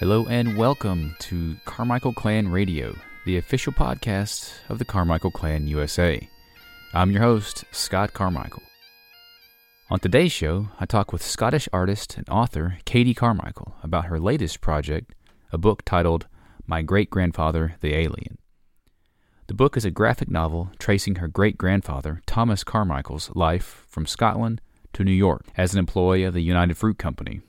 Hello and welcome to Carmichael Clan Radio, the official podcast of the Carmichael Clan USA. I'm your host, Scott Carmichael. On today's show, I talk with Scottish artist and author Katie Carmichael about her latest project, a book titled My Great Grandfather the Alien. The book is a graphic novel tracing her great grandfather, Thomas Carmichael's life from Scotland to New York as an employee of the United Fruit Company.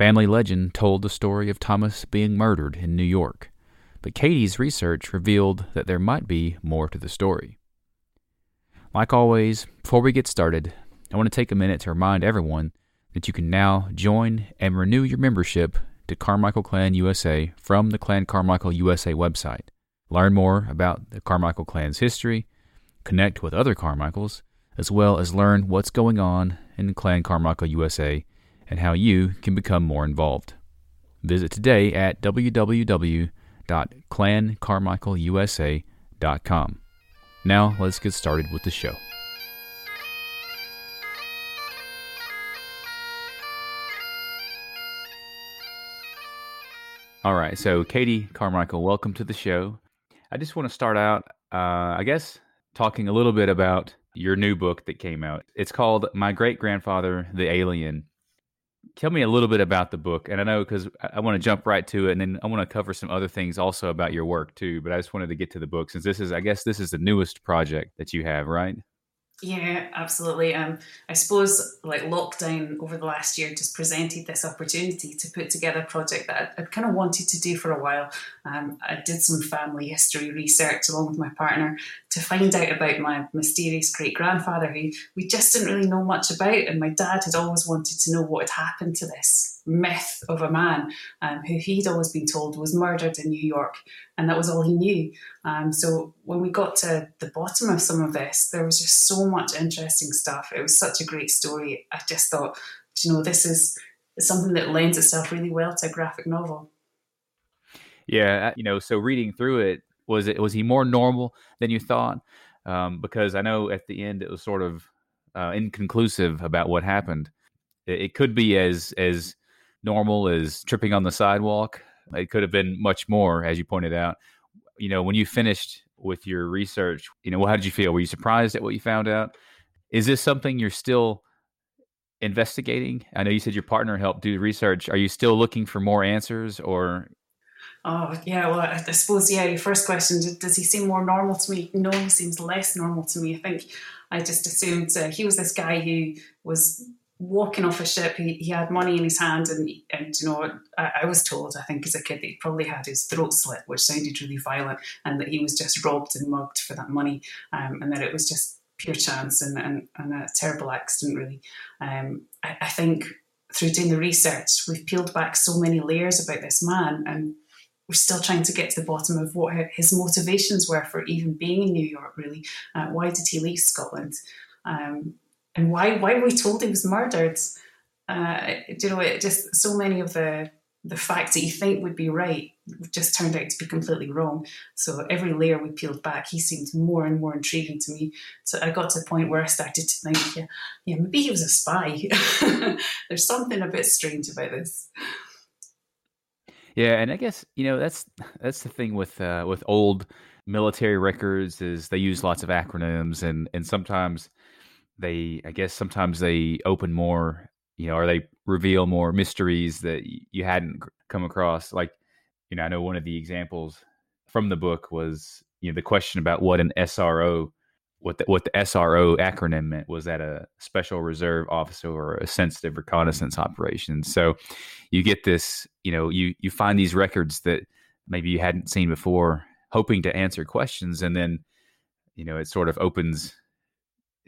Family legend told the story of Thomas being murdered in New York, but Katie's research revealed that there might be more to the story. Like always, before we get started, I want to take a minute to remind everyone that you can now join and renew your membership to Carmichael Clan USA from the Clan Carmichael USA website learn more about the Carmichael clan's history, connect with other Carmichaels, as well as learn what's going on in Clan Carmichael USA and how you can become more involved. Visit today at www.clancarmichaelusa.com. Now, let's get started with the show. All right, so Katie Carmichael, welcome to the show. I just want to start out, uh, I guess, talking a little bit about your new book that came out. It's called My Great Grandfather, the Alien. Tell me a little bit about the book. And I know because I, I want to jump right to it, and then I want to cover some other things also about your work too. But I just wanted to get to the book since this is, I guess, this is the newest project that you have, right? Yeah, absolutely. Um, I suppose like lockdown over the last year just presented this opportunity to put together a project that I'd, I'd kind of wanted to do for a while. Um, I did some family history research along with my partner to find out about my mysterious great grandfather, who we just didn't really know much about. And my dad had always wanted to know what had happened to this myth of a man um, who he'd always been told was murdered in New York, and that was all he knew. Um, so when we got to the bottom of some of this, there was just so much interesting stuff. It was such a great story. I just thought, you know, this is something that lends itself really well to a graphic novel. Yeah, uh, you know, so reading through it, was it was he more normal than you thought? Um, because I know at the end it was sort of uh, inconclusive about what happened. It, it could be as as normal as tripping on the sidewalk. It could have been much more, as you pointed out. You know, when you finished with your research, you know, how did you feel? Were you surprised at what you found out? Is this something you're still investigating? I know you said your partner helped do the research. Are you still looking for more answers, or Oh, yeah. Well, I, I suppose, yeah, your first question does he seem more normal to me? No, he seems less normal to me. I think I just assumed uh, he was this guy who was walking off a ship. He, he had money in his hand, and, and you know, I, I, was told, I think as a kid, that he probably had his throat slit, which sounded really violent, and that he was just robbed and mugged for that money, um, and that it was just pure chance and, and, and a terrible accident, really. Um, I, I think through doing the research, we've peeled back so many layers about this man, and we're still trying to get to the bottom of what his motivations were for even being in New York. Really, uh, why did he leave Scotland, um, and why why were we told he was murdered? Uh, you know, it just so many of the the facts that you think would be right just turned out to be completely wrong. So every layer we peeled back, he seemed more and more intriguing to me. So I got to the point where I started to think, yeah, yeah maybe he was a spy. There's something a bit strange about this. Yeah, and I guess you know that's that's the thing with uh, with old military records is they use lots of acronyms and and sometimes they I guess sometimes they open more you know or they reveal more mysteries that you hadn't come across like you know I know one of the examples from the book was you know the question about what an SRO what the, what the SRO acronym meant was that a special reserve officer or a sensitive reconnaissance operation. So you get this, you know, you you find these records that maybe you hadn't seen before, hoping to answer questions, and then you know it sort of opens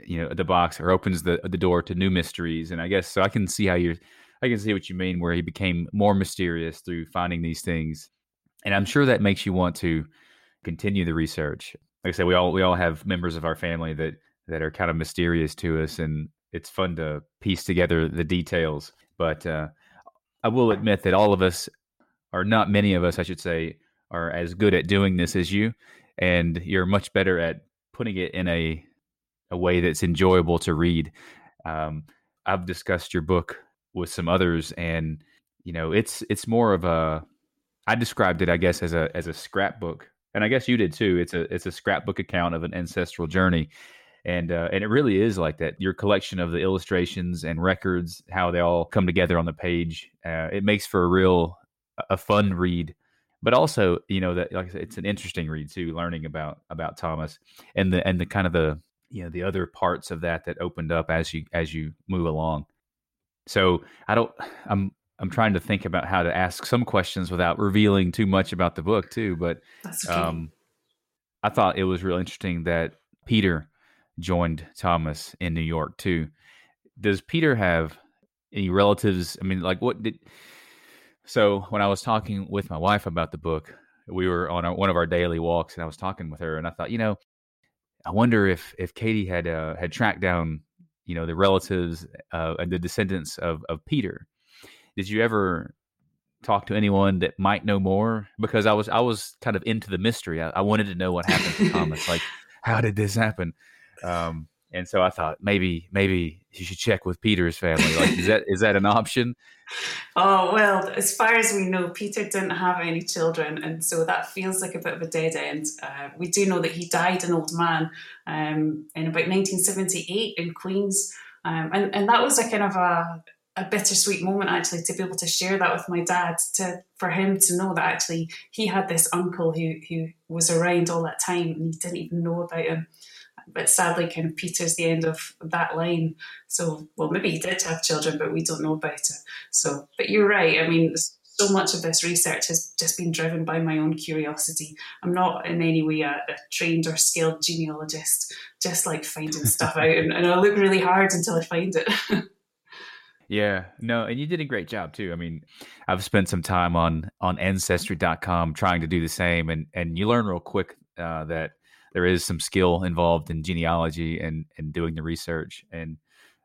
you know the box or opens the the door to new mysteries. And I guess so I can see how you're I can see what you mean where he became more mysterious through finding these things. And I'm sure that makes you want to continue the research like I said, we all we all have members of our family that that are kind of mysterious to us, and it's fun to piece together the details. But uh, I will admit that all of us, or not many of us, I should say, are as good at doing this as you, and you're much better at putting it in a a way that's enjoyable to read. Um, I've discussed your book with some others, and you know, it's it's more of a I described it, I guess, as a as a scrapbook, and I guess you did too. It's a it's a scrapbook account of an ancestral journey, and uh, and it really is like that. Your collection of the illustrations and records, how they all come together on the page, uh, it makes for a real a fun read. But also, you know that like I said, it's an interesting read too, learning about about Thomas and the and the kind of the you know the other parts of that that opened up as you as you move along. So I don't. I'm I'm trying to think about how to ask some questions without revealing too much about the book too. But okay. um, I thought it was real interesting that Peter joined Thomas in New York too. Does Peter have any relatives? I mean, like what did? So when I was talking with my wife about the book, we were on our, one of our daily walks, and I was talking with her, and I thought, you know, I wonder if if Katie had uh, had tracked down, you know, the relatives uh, and the descendants of of Peter. Did you ever talk to anyone that might know more? Because I was I was kind of into the mystery. I, I wanted to know what happened to Thomas. like, how did this happen? Um, and so I thought maybe maybe you should check with Peter's family. Like, is that is that an option? Oh well, as far as we know, Peter didn't have any children, and so that feels like a bit of a dead end. Uh, we do know that he died an old man um, in about 1978 in Queens, um, and and that was a kind of a a bittersweet moment actually to be able to share that with my dad to for him to know that actually he had this uncle who who was around all that time and he didn't even know about him but sadly kind of Peter's the end of that line. So, well, maybe he did have children, but we don't know about it. So, but you're right. I mean, so much of this research has just been driven by my own curiosity. I'm not in any way a, a trained or skilled genealogist, just like finding stuff out, and, and I look really hard until I find it. Yeah, no, and you did a great job too. I mean, I've spent some time on on ancestry.com trying to do the same and and you learn real quick uh, that there is some skill involved in genealogy and and doing the research and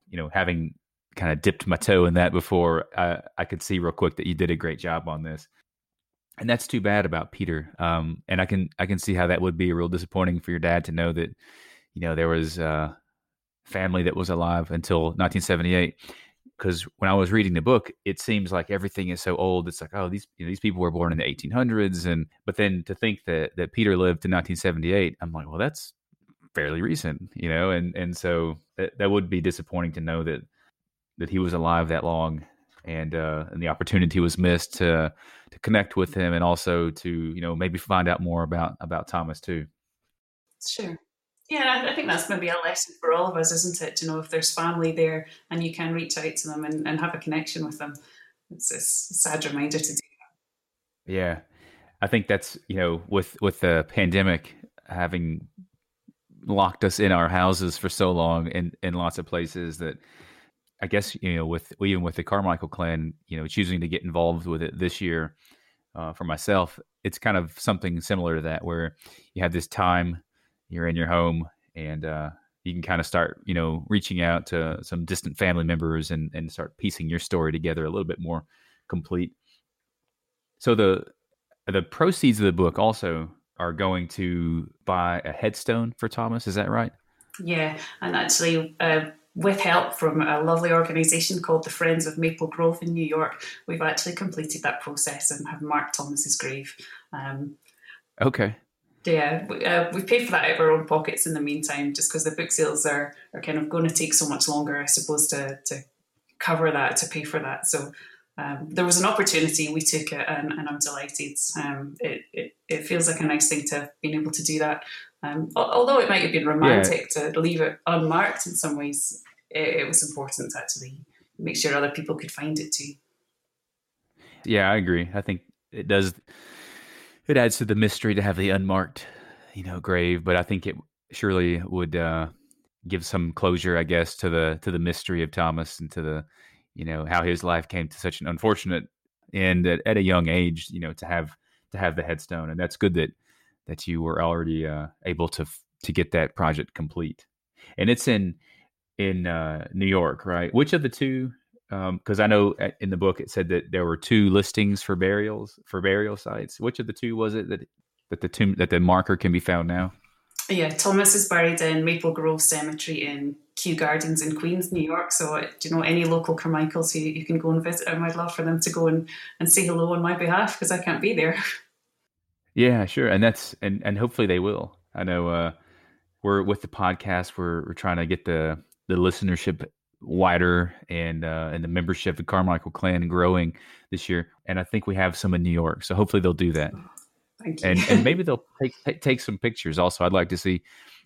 you know having kind of dipped my toe in that before I, I could see real quick that you did a great job on this. And that's too bad about peter um, and i can i can see how that would be real disappointing for your dad to know that you know there was a family that was alive until 1978 because when I was reading the book, it seems like everything is so old. It's like, oh, these you know, these people were born in the 1800s, and but then to think that that Peter lived to 1978, I'm like, well, that's fairly recent, you know, and and so that, that would be disappointing to know that that he was alive that long, and uh, and the opportunity was missed to to connect with him, and also to you know maybe find out more about about Thomas too. Sure. Yeah, I think that's maybe a lesson for all of us, isn't it? To know if there's family there and you can reach out to them and, and have a connection with them. It's, a sad reminder to do that. Yeah, I think that's you know with with the pandemic having locked us in our houses for so long in in lots of places that I guess you know with even with the Carmichael clan, you know, choosing to get involved with it this year uh, for myself, it's kind of something similar to that where you have this time you're in your home and uh, you can kind of start, you know, reaching out to some distant family members and, and start piecing your story together a little bit more complete. So the the proceeds of the book also are going to buy a headstone for Thomas. Is that right? Yeah, and actually, uh, with help from a lovely organisation called the Friends of Maple Grove in New York, we've actually completed that process and have marked Thomas's grave. Um, okay yeah, uh, we've paid for that out of our own pockets in the meantime, just because the book sales are, are kind of going to take so much longer, I suppose, to, to cover that, to pay for that. So um, there was an opportunity, we took it, and, and I'm delighted. Um, it, it, it, feels like a nice thing to have been able to do that. Um, although it might have been romantic yeah. to leave it unmarked in some ways, it, it was important to actually make sure other people could find it too. Yeah, I agree. I think it does it adds to the mystery to have the unmarked, you know, grave. But I think it surely would uh, give some closure, I guess, to the to the mystery of Thomas and to the, you know, how his life came to such an unfortunate end at, at a young age. You know, to have to have the headstone, and that's good that that you were already uh, able to to get that project complete. And it's in in uh, New York, right? Which of the two because um, I know in the book it said that there were two listings for burials for burial sites. Which of the two was it that that the tomb that the marker can be found now? Yeah, Thomas is buried in Maple Grove Cemetery in Kew Gardens in Queens, New York. So, do you know any local Carmichaels who you can go and visit them? I'd love for them to go and, and say hello on my behalf because I can't be there. Yeah, sure, and that's and and hopefully they will. I know uh, we're with the podcast. We're we're trying to get the the listenership wider and uh, and the membership, of the Carmichael Clan, growing this year. And I think we have some in New York, so hopefully they'll do that. Thank you. And and maybe they'll take take, take some pictures. Also, I'd like to see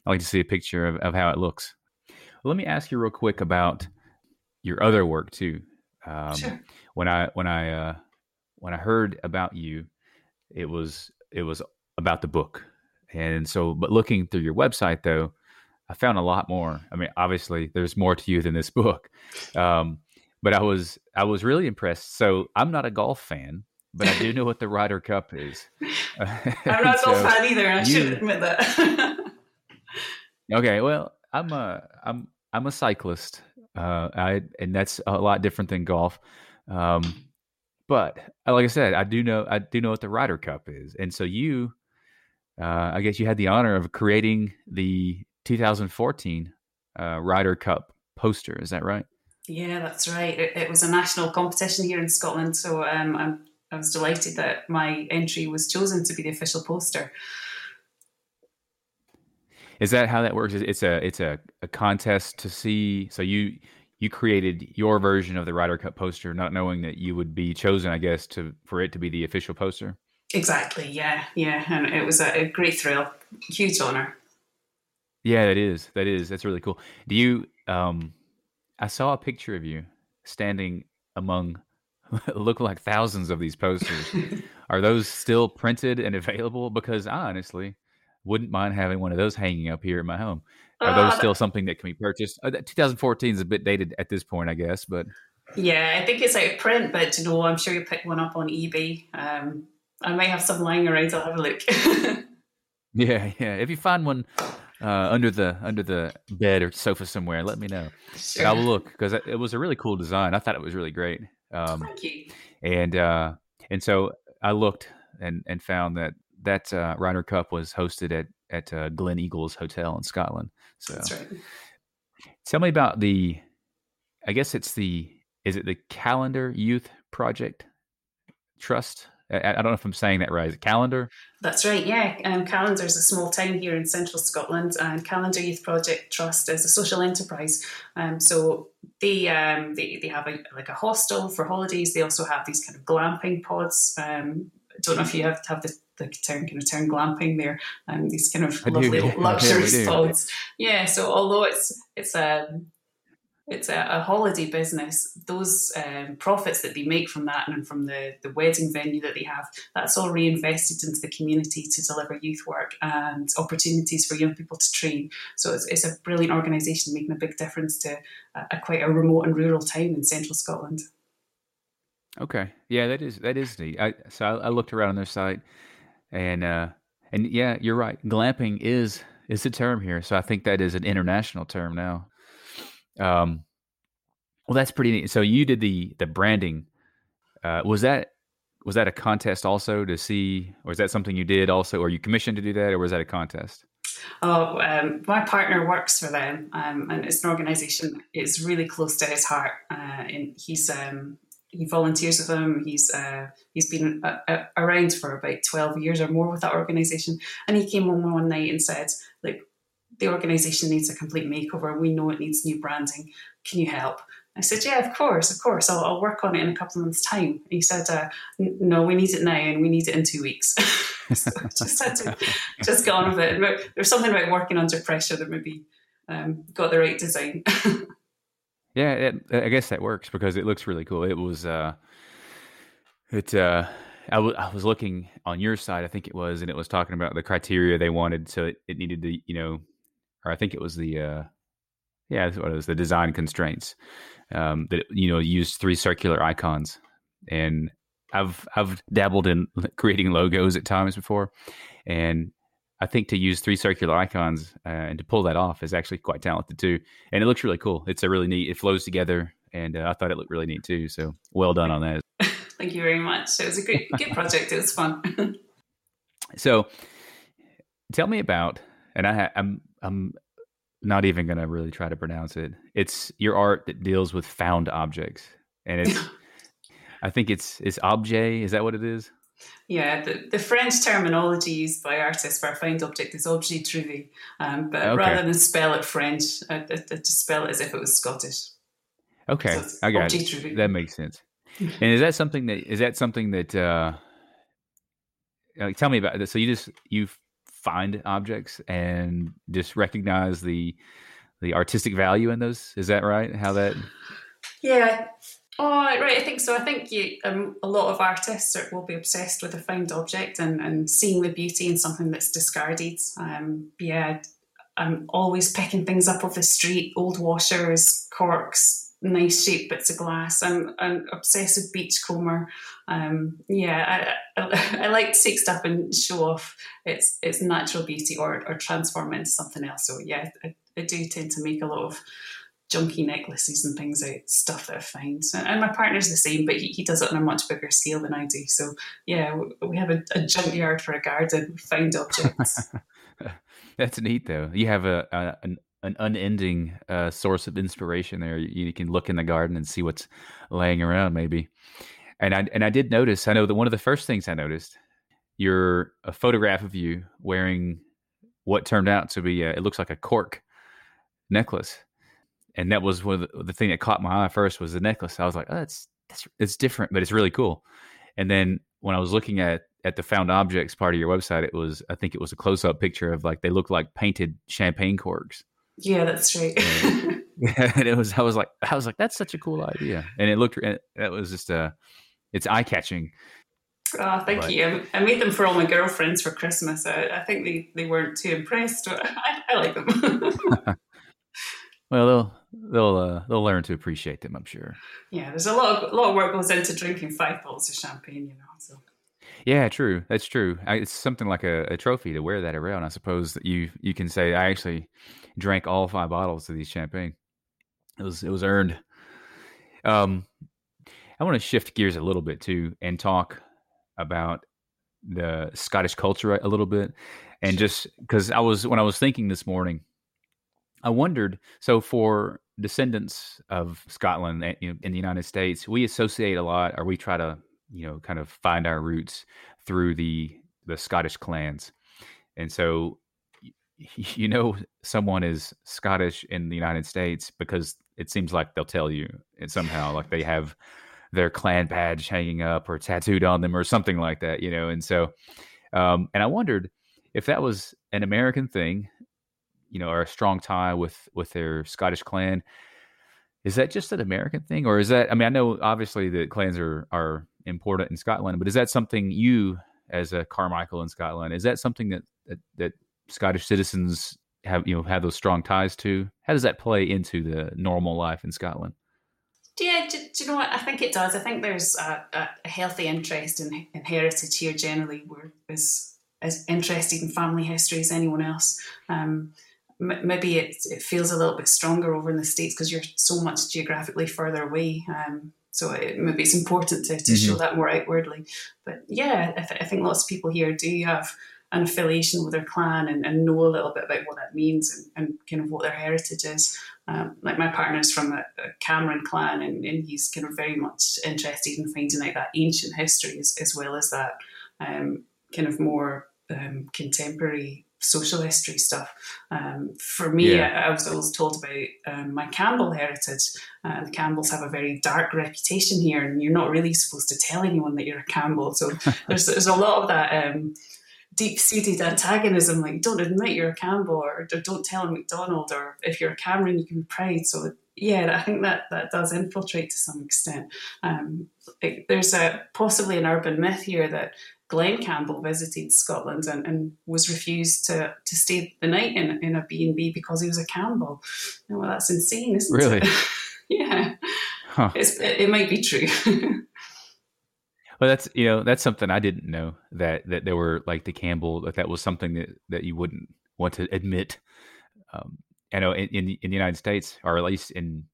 I'd like to see a picture of, of how it looks. Let me ask you real quick about your other work too. Um, sure. When I when I uh, when I heard about you, it was it was about the book. And so, but looking through your website though, I found a lot more. I mean, obviously, there's more to you than this book, um, but I was I was really impressed. So I'm not a golf fan, but I do know what the Ryder Cup is. I'm not a so golf fan either. I you, should admit that. okay, well, I'm a I'm I'm a cyclist. Uh, I and that's a lot different than golf. Um, but uh, like I said, I do know I do know what the Ryder Cup is, and so you, uh, I guess you had the honor of creating the 2014 uh, Ryder Cup poster. Is that right? Yeah, that's right. It, it was a national competition here in Scotland, so um, I'm, I was delighted that my entry was chosen to be the official poster. Is that how that works? It's a it's a, a contest to see. So you you created your version of the Ryder Cup poster, not knowing that you would be chosen, I guess, to for it to be the official poster. Exactly. Yeah, yeah, and it was a, a great thrill, huge honor. Yeah, that is. That is. That's really cool. Do you? Um, I saw a picture of you standing among look like thousands of these posters. Are those still printed and available? Because I honestly wouldn't mind having one of those hanging up here in my home. Are those uh, still something that can be purchased? Uh, 2014 is a bit dated at this point, I guess, but yeah, I think it's out of print. But you know, I'm sure you pick one up on eBay. Um, I might have some lying around. I'll have a look. yeah, yeah. If you find one uh, under the under the bed or sofa somewhere, let me know. Sure. I will look because it was a really cool design. I thought it was really great. Um, Thank you. And uh, and so I looked and and found that that uh, Ryder Cup was hosted at at uh, Gleneagles Hotel in Scotland. So that's right. Tell me about the. I guess it's the. Is it the Callander Youth Project Trust? I, I don't know if I'm saying that right. Is it Callander? That's right. Yeah, um, Callander is a small town here in central Scotland, and Callander Youth Project Trust is a social enterprise. Um, so they um, they they have a, like a hostel for holidays. They also have these kind of glamping pods. Um, don't know if you have to have the the term kind of term glamping there, and um, these kind of I lovely do, luxury yeah, pods. Yeah, so although it's it's a um, it's a, a holiday business. Those um, profits that they make from that and from the, the wedding venue that they have, that's all reinvested into the community to deliver youth work and opportunities for young people to train. So it's, it's a brilliant organisation making a big difference to a, a quite a remote and rural town in central Scotland. Okay, yeah, that is that is neat. I, so I, I looked around on their site, and uh, and yeah, you're right. Glamping is is the term here, so I think that is an international term now. Um, well, that's pretty neat. So you did the the branding. Uh, was that was that a contest also to see, or is that something you did also, or you commissioned to do that, or was that a contest? Oh, um, my partner works for them, um, and it's an organisation. It's really close to his heart, uh, and he's um, he volunteers with them. He's uh, he's been uh, uh, around for about twelve years or more with that organisation. And he came home one night and said, "Like the organisation needs a complete makeover. We know it needs new branding. Can you help?" I said, "Yeah, of course, of course. I'll, I'll work on it in a couple of months' time." He said, uh, "No, we need it now, and we need it in two weeks." so just had to just get on with it. There's something about working under pressure that maybe um, got the right design. Yeah, it, I guess that works because it looks really cool. It was, uh, it, uh, I, w- I was looking on your side, I think it was, and it was talking about the criteria they wanted. So it, it needed to, you know, or I think it was the, uh, yeah, that's what it was, the design constraints um, that, you know, used three circular icons. And I've, I've dabbled in creating logos at times before. And I think to use three circular icons uh, and to pull that off is actually quite talented too. And it looks really cool. It's a really neat. It flows together, and uh, I thought it looked really neat too. So well done on that. Thank you very much. It was a great, good project. It was fun. so, tell me about and I I'm I'm not even gonna really try to pronounce it. It's your art that deals with found objects, and it's I think it's it's objet. Is that what it is? Yeah, the, the French terminology used by artists for a found object is objet trouvé, um, but okay. rather than spell it French, I, I, I, just spell it as if it was Scottish. Okay, so I got it. Trouvé. That makes sense. and is that something that is that something that? Uh, tell me about this. So you just you find objects and just recognize the the artistic value in those. Is that right? How that? Yeah. Oh, right. I think so. I think you, um, a lot of artists are, will be obsessed with a found object and, and seeing the beauty in something that's discarded. Um, yeah, I'm always picking things up off the street, old washers, corks, nice shaped bits of glass. I'm an obsessive beachcomber. Um, yeah, I, I, I, like to take stuff and show off its its natural beauty or, or transform it into something else. So yeah, I, I do tend to make a lot of junky necklaces and things out stuff that I find. And my partner's the same, but he, he does it on a much bigger scale than I do. So yeah, we have a, a junkyard for a garden. We find objects. That's neat, though. You have a, a an an unending uh, source of inspiration there. You, you, can look in the garden and see what's laying around, maybe. And I and I did notice. I know that one of the first things I noticed, you're a photograph of you wearing what turned out to be a, it looks like a cork necklace, and that was one of the, the thing that caught my eye first was the necklace. I was like, oh, that's that's it's different, but it's really cool. And then when I was looking at at the found objects part of your website, it was I think it was a close up picture of like they look like painted champagne corks yeah, that's right. and it was I was like I was like that's such a cool idea, and it looked it was just uh it's eye catching. Oh, thank but, you. I made them for all my girlfriends for Christmas. I, I think they, they weren't too impressed. I, I like them. well, they'll they'll uh, they'll learn to appreciate them. I'm sure. Yeah, there's a lot of a lot of work goes into drinking five bottles of champagne. You know, so. Yeah, true. That's true. I, it's something like a, a, trophy to wear that around. I suppose that you you can say I actually drank all five bottles of these champagne. It was it was earned. Um, I want to shift gears a little bit too and talk about the Scottish culture a little bit, and just because I was when I was thinking this morning, I wondered. So for descendants of Scotland eh, in the United States, we associate a lot, or we try to you know kind of find our roots through the the Scottish clans, and so you know someone is Scottish in the United States because it seems like they'll tell you somehow like they have their clan badge hanging up or tattooed on them or something like that, you know. And so, um, and I wondered if that was an American thing, you know, or a strong tie with with their Scottish clan. Is that just an American thing, or is that? I mean, I know obviously the clans are are important in Scotland, but is that something you, as a Carmichael in Scotland, is that something that that, that Scottish citizens have you know have those strong ties to? How does that play into the normal life in Scotland? Yeah, do, do you know what? I think it does. I think there's a, a healthy interest in, in heritage here generally. We're as, as interested in family history as anyone else. Um, m- maybe it, it feels a little bit stronger over in the States because you're so much geographically further away. Um, so it, maybe it's important to, to mm-hmm. show that more outwardly. But yeah, I, th- I think lots of people here do have an affiliation with their clan and, and know a little bit about what that means and, and kind of what their heritage is. Um, like my partner's from a, a Cameron clan and, and, he's kind of very much interested in finding out that ancient history as, as well as that um, kind of more um, contemporary social history stuff. Um, for me, yeah. I, I, was always told about um, my Campbell heritage. Uh, the Campbells have a very dark reputation here, and you're not really supposed to tell anyone that you're a Campbell. So there's, there's a lot of that um, deep seated antagonism, like don't admit you're a Campbell or, don't tell a McDonald, or if you're a Cameron, you can be proud. So yeah, I think that that does infiltrate to some extent. Um, it, there's a possibly an urban myth here that Glen Campbell visited Scotland and, and was refused to, to stay the night in, in a B&B because he was a Campbell. well, that's insane, isn't really? it? yeah. Huh. It, it might be true. Well, that's you know that's something I didn't know that that there were like the Campbell that that was something that that you wouldn't want to admit. Um, I know in, in, in the United States, or at least in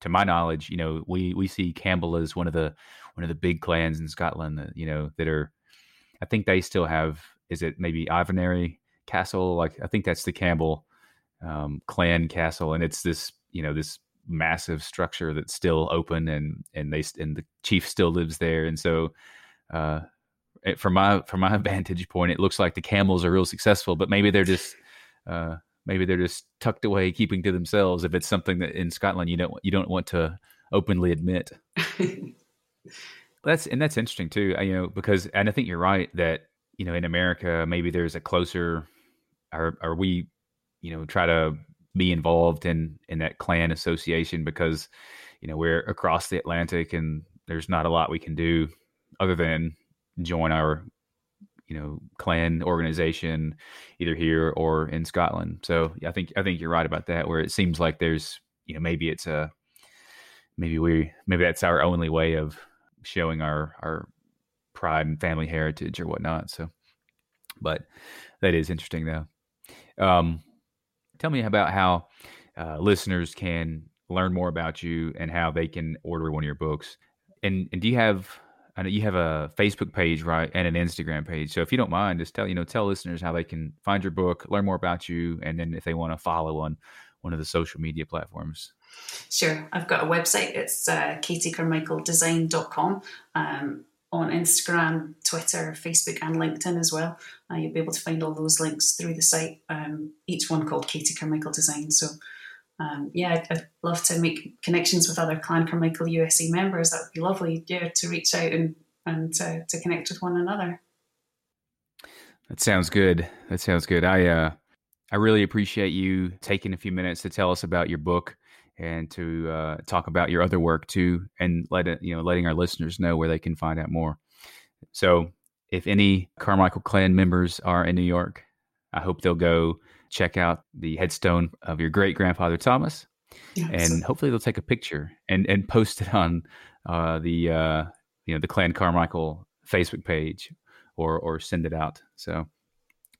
to my knowledge, you know we we see Campbell as one of the one of the big clans in Scotland. That, you know that are, I think they still have. Is it maybe Iverary castle. Like I think that's the Campbell um, clan castle, and it's this you know this massive structure that's still open, and and they and the chief still lives there, and so. Uh, from my from my vantage point, it looks like the Campbells are real successful, but maybe they're just uh, maybe they're just tucked away, keeping to themselves. If it's something that in Scotland you don't you don't want to openly admit. that's and that's interesting too. Uh, you know, because and I think you're right that you know in America maybe there's a closer, or or we, you know, try to be involved in in that clan association because you know we're across the Atlantic and there's not a lot we can do other than join our you know clan organization either here or in Scotland. So I think I think you're right about that. Where it seems like there's you know maybe it's a maybe we maybe that's our only way of showing our our pride and family heritage or whatnot. So, but that is interesting though. Um, tell me about how uh, listeners can learn more about you and how they can order one of your books. And and do you have I know you have a Facebook page, right, and an Instagram page. So if you don't mind, just tell you know tell listeners how they can find your book, learn more about you, and then if they want to follow on one of the social media platforms. Sure, I've got a website. It's uh, katiecarmichaeldesign.com. Um, on Instagram, Twitter, Facebook, and LinkedIn as well. Uh, you'll be able to find all those links through the site. Um, each one called Katie Carmichael Design. So um, yeah, I'd, I'd, love to make connections with other Clan Carmichael USA members. That would be lovely. Yeah, to reach out and and to, to connect with one another. That sounds good. That sounds good. I uh, I really appreciate you taking a few minutes to tell us about your book and to uh, talk about your other work too, and let it, you know letting our listeners know where they can find out more. So, if any Carmichael Clan members are in New York, I hope they'll go check out the headstone of your great grandfather Thomas, yes. and hopefully they'll take a picture and and post it on uh, the uh, you know the Clan Carmichael Facebook page or or send it out. So,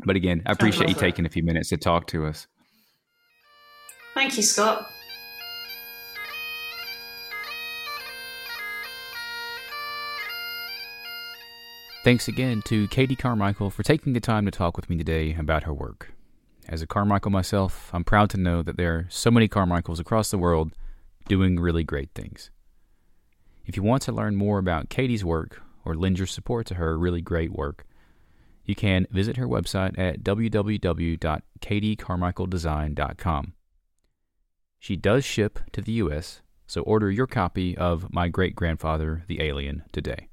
but again, I appreciate I you that. taking a few minutes to talk to us. Thank you, Scott. Thanks again to Katie Carmichael for taking the time to talk with me today about her work. As a Carmichael myself, I'm proud to know that there are so many Carmichaels across the world doing really great things. If you want to learn more about Katie's work or lend your support to her really great work, you can visit her website at www.katiecarmichaeldesign.com. She does ship to the U.S., so order your copy of My Great Grandfather the Alien today.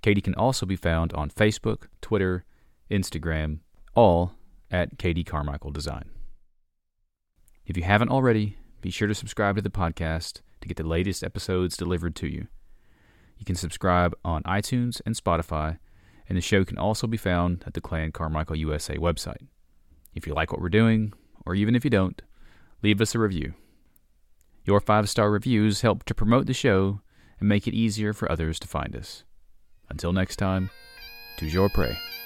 Katie can also be found on Facebook, Twitter, Instagram, all at Katie Carmichael Design. If you haven't already, be sure to subscribe to the podcast to get the latest episodes delivered to you. You can subscribe on iTunes and Spotify, and the show can also be found at the Clan Carmichael USA website. If you like what we're doing, or even if you don't, leave us a review. Your five star reviews help to promote the show and make it easier for others to find us. Until next time, toujours prest.